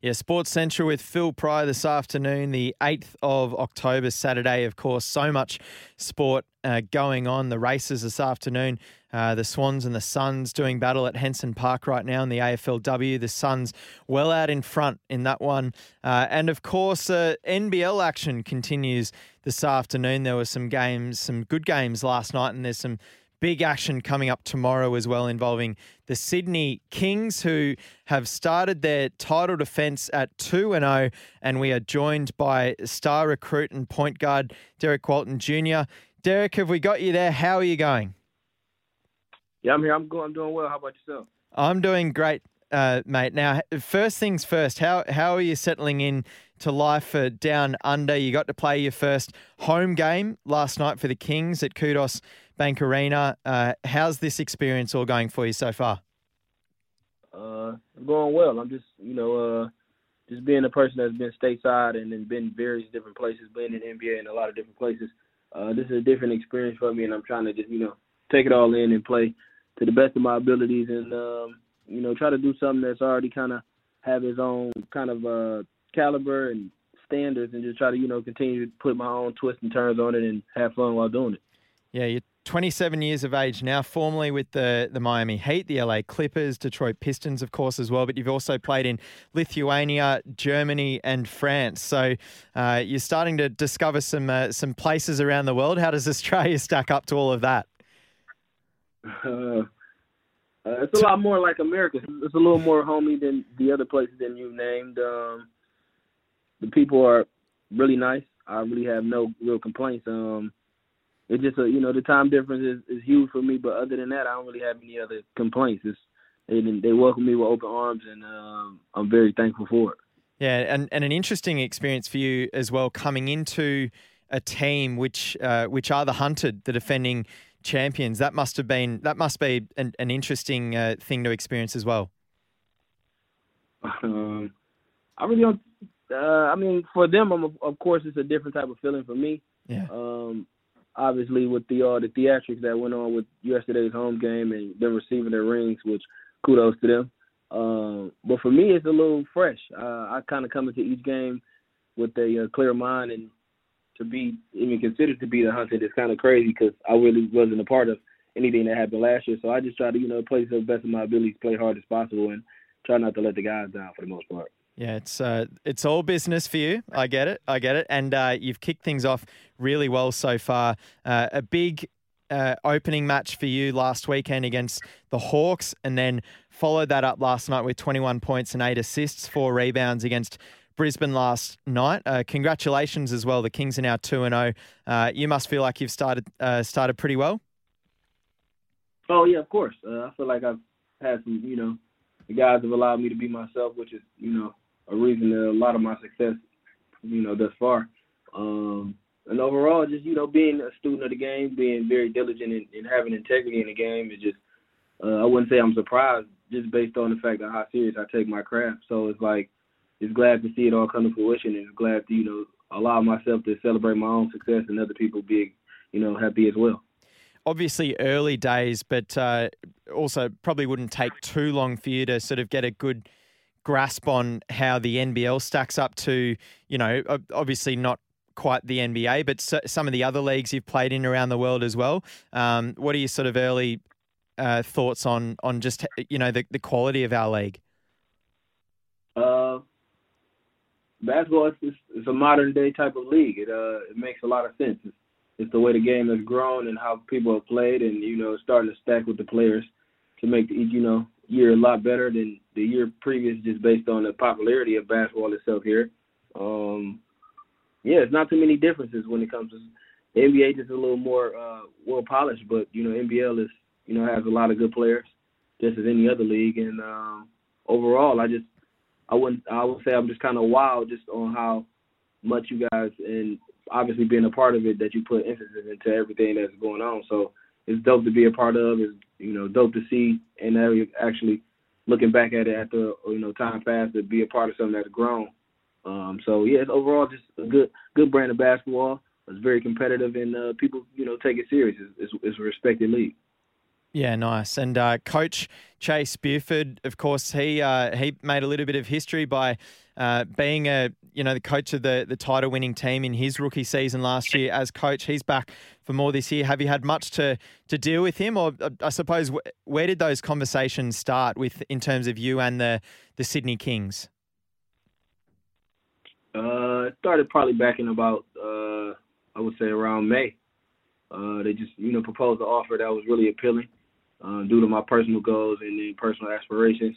Yeah, Sports Central with Phil Pryor this afternoon, the 8th of October, Saturday. Of course, so much sport uh, going on. The races this afternoon, uh, the Swans and the Suns doing battle at Henson Park right now in the AFLW. The Suns well out in front in that one. Uh, and of course, uh, NBL action continues this afternoon. There were some games, some good games last night, and there's some big action coming up tomorrow as well involving the Sydney Kings who have started their title defence at 2 and 0 and we are joined by star recruit and point guard Derrick Walton Jr. Derrick, have we got you there? How are you going? Yeah, I'm here. I'm going. I'm doing well. How about yourself? I'm doing great, uh, mate. Now, first things first. How how are you settling in to life uh, down under? You got to play your first home game last night for the Kings at Qudos Bank Arena. Uh, how's this experience all going for you so far? Uh, going well. I'm just, you know, uh, just being a person that's been stateside and then been various different places, been in NBA and a lot of different places. Uh, this is a different experience for me, and I'm trying to just, you know, take it all in and play to the best of my abilities, and um, you know, try to do something that's already kind of have its own kind of uh, caliber and standards, and just try to, you know, continue to put my own twists and turns on it and have fun while doing it. Yeah, you're 27 years of age now, formerly with the, the Miami Heat, the LA Clippers, Detroit Pistons, of course, as well. But you've also played in Lithuania, Germany, and France. So uh, you're starting to discover some uh, some places around the world. How does Australia stack up to all of that? Uh, uh it's a lot more like America. It's a little more homey than the other places that you named. Um, the people are really nice. I really have no real complaints. Um, it's just a you know the time difference is, is huge for me. But other than that, I don't really have any other complaints. It's, they they welcome me with open arms, and um, I'm very thankful for it. Yeah, and, and an interesting experience for you as well coming into a team which uh, which are the hunted, the defending champions. That must have been that must be an, an interesting uh, thing to experience as well. Um, I really don't. Uh, I mean, for them, I'm, of course, it's a different type of feeling for me. Yeah. Um, obviously with the uh, the theatrics that went on with yesterday's home game and them receiving their rings, which kudos to them. Um, but for me, it's a little fresh. Uh, I kind of come into each game with a uh, clear mind, and to be even considered to be the hunted is kind of crazy because I really wasn't a part of anything that happened last year. So I just try to you know play to the best of my abilities, play hard as possible, and try not to let the guys down for the most part. Yeah, it's uh, it's all business for you. I get it. I get it. And uh, you've kicked things off really well so far. Uh, a big uh, opening match for you last weekend against the Hawks, and then followed that up last night with 21 points and eight assists, four rebounds against Brisbane last night. Uh, congratulations as well. The Kings are now two and zero. Uh, you must feel like you've started started pretty well. Oh yeah, of course. I feel like I've had some, you know, the guys have allowed me to be myself, which is, you know, a reason to a lot of my success, you know, thus far. Um, and overall, just you know, being a student of the game, being very diligent and, and having integrity in the game is just. Uh, I wouldn't say I'm surprised, just based on the fact of how serious I take my craft. So it's like, it's glad to see it all come to fruition, and glad to you know allow myself to celebrate my own success and other people be, you know, happy as well obviously early days, but uh, also probably wouldn't take too long for you to sort of get a good grasp on how the NBL stacks up to, you know, obviously not quite the NBA, but some of the other leagues you've played in around the world as well. Um, what are your sort of early uh, thoughts on on just you know the, the quality of our league? Uh, basketball is, is a modern day type of league. It uh, it makes a lot of sense. It's, it's the way the game has grown and how people have played, and you know, starting to stack with the players to make the, you know year a lot better than the year previous, just based on the popularity of basketball itself here. Um, yeah, it's not too many differences when it comes to the NBA. Just a little more uh, well polished, but you know, NBL is you know has a lot of good players, just as any other league. And um, overall, I just I wouldn't I would say I'm just kind of wild just on how much you guys and obviously being a part of it that you put emphasis into everything that's going on. So it's dope to be a part of. It's you know dope to see and now you're actually looking back at it after you know time passed to be a part of something that's grown. Um, so yeah, it's overall just a good good brand of basketball. It's very competitive and uh, people you know take it serious. It's, it's, it's a respected league. Yeah, nice. And uh, Coach Chase Buford, of course, he uh, he made a little bit of history by uh, being a you know the coach of the the title winning team in his rookie season last year as coach. He's back for more this year. Have you had much to to deal with him, or uh, I suppose where did those conversations start with in terms of you and the the Sydney Kings? Uh, started probably back in about uh, I would say around May. Uh, they just you know proposed an offer that was really appealing uh, due to my personal goals and then personal aspirations.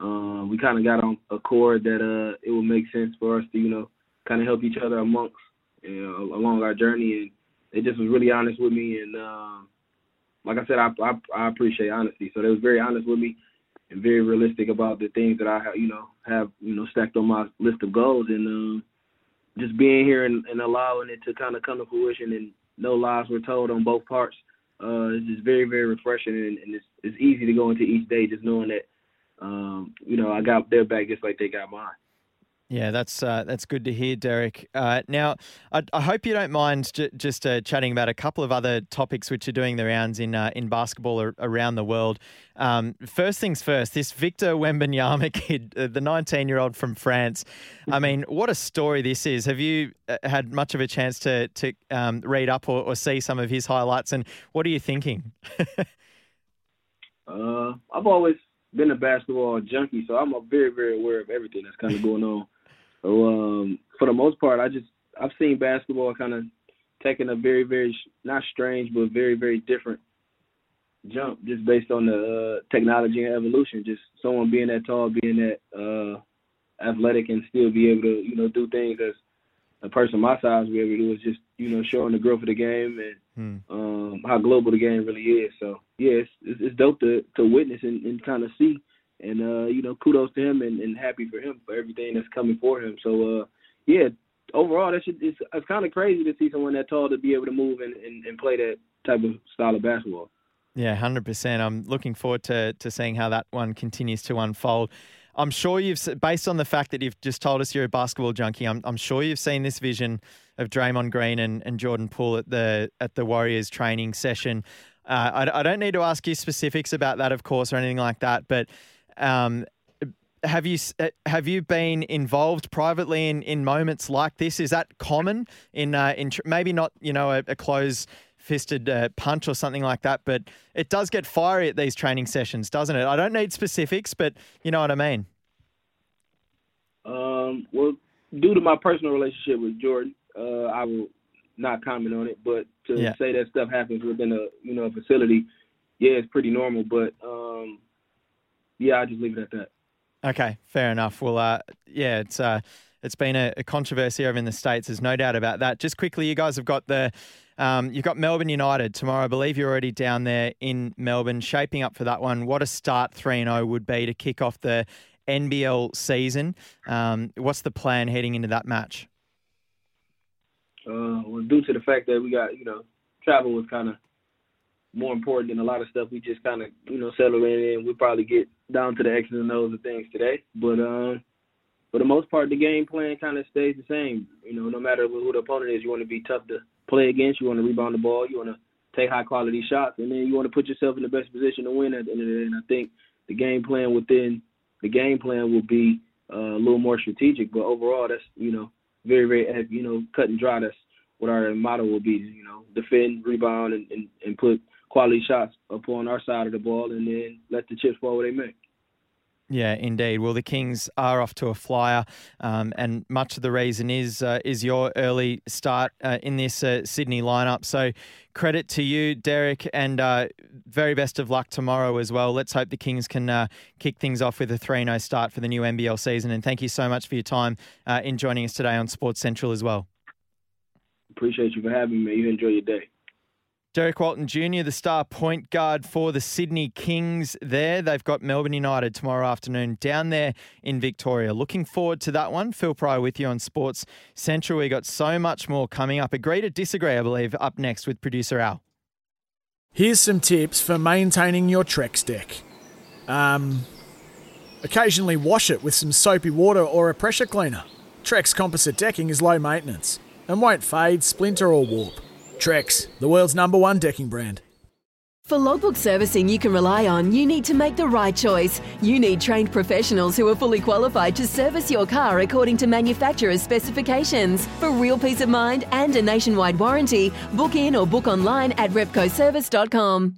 Uh, we kind of got on a chord that uh, it would make sense for us to, you know, kind of help each other amongst you know, along our journey. And they just was really honest with me. And um, like I said, I, I I appreciate honesty. So they was very honest with me and very realistic about the things that I have, you know, have you know stacked on my list of goals. And um, just being here and, and allowing it to kind of come to fruition and no lies were told on both parts uh, it's just very, very refreshing, and, and it's it's easy to go into each day just knowing that, um, you know, I got their back just like they got mine. Yeah, that's uh, that's good to hear, Derrick. Uh, now, I, I, hope you don't mind j- just uh, chatting about a couple of other topics which are doing the rounds in uh, in basketball ar- around the world. Um, first things first, this Victor Wembanyama kid, uh, the 19 year old from France. I mean, what a story this is. Have you uh, had much of a chance to to um, read up or, or, see some of his highlights? And what are you thinking? I've always been a basketball junkie, so I'm very, very aware of everything that's kind of going on so um, for the most part, I just I've seen basketball kind of taking a very very not strange but very very different jump just based on the uh, technology and evolution. Just someone being that tall, being that uh, athletic, and still be able to you know do things as a person my size be able to do is just you know showing the growth of the game and hmm. um, how global the game really is. So yeah, it's, it's dope to to witness and, and kind of see and uh, you know, kudos to him and, and happy for him for everything that's coming for him. So uh, yeah, overall, that should, it's, it's kind of crazy to see someone that tall to be able to move and, and, and play that type of style of basketball. Yeah, hundred percent. I'm looking forward to to seeing how that one continues to unfold. I'm sure you've, based on the fact that you've just told us you're a basketball junkie, I'm, I'm sure you've seen this vision of Draymond Green and, and Jordan Poole at the at the Warriors training session. Uh, I, I don't need to ask you specifics about that, of course, or anything like that, but um, have you uh, have you been involved privately in, in moments like this? Is that common in uh, in maybe not you know a, a close fisted uh, punch or something like that, but it does get fiery at these training sessions, doesn't it? I don't need specifics, but you know what I mean. Um, well, due to my personal relationship with Jordan, uh, I will not comment on it. But to yeah. say that stuff happens within a you know a facility, yeah, it's pretty normal. But um, yeah, I just leave it at that. Okay, fair enough. Well, uh, yeah, it's uh, it's been a, a, controversy over in the states. There's no doubt about that. Just quickly, you guys have got the um, you've got Melbourne United tomorrow. I believe you're already down there in Melbourne, shaping up for that one. What a start three and zero oh would be to kick off the NBL season. Um, what's the plan heading into that match? Uh, well, due to the fact that we got you know travel was kind of more important than a lot of stuff. We just kind of, you know, settle in and we probably get down to the X's and O's of things today. But um, for the most part, the game plan kind of stays the same. You know, no matter who the opponent is, you want to be tough to play against. You want to rebound the ball. You want to take high quality shots, and then you want to put yourself in the best position to win at the end of the day. And I think the game plan within the game plan will be uh, a little more strategic. But overall, that's you know very very you know cut and dry. That's what our motto will be. You know, defend, rebound, and, and, and put quality shots upon our side of the ball, and then let the chips fall where they may. Yeah, indeed. Well, the Kings are off to a flyer, um, and much of the reason is uh, is your early start uh, in this uh, Sydney lineup. So, credit to you, Derrick, and uh, very best of luck tomorrow as well. Let's hope the Kings can uh, kick things off with a 3 0 start for the new NBL season. And thank you so much for your time uh, in joining us today on Sports Central as well. Appreciate you for having me. You enjoy your day. Derrick Walton Jr., the star point guard for the Sydney Kings there. They've got Melbourne United tomorrow afternoon down there in Victoria. Looking forward to that one. Phil Pryor with you on Sports Central. We got so much more coming up. Agree to disagree, I believe, up next with producer Al. Here's some tips for maintaining your Trex deck. Um, occasionally wash it with some soapy water or a pressure cleaner. Trex composite decking is low maintenance and won't fade, splinter, or warp. Trex, the world's number one decking brand. For logbook servicing you can rely on, you need to make the right choice. You need trained professionals who are fully qualified to service your car according to manufacturer's specifications. For real peace of mind and a nationwide warranty, book in or book online at repcoservice.com.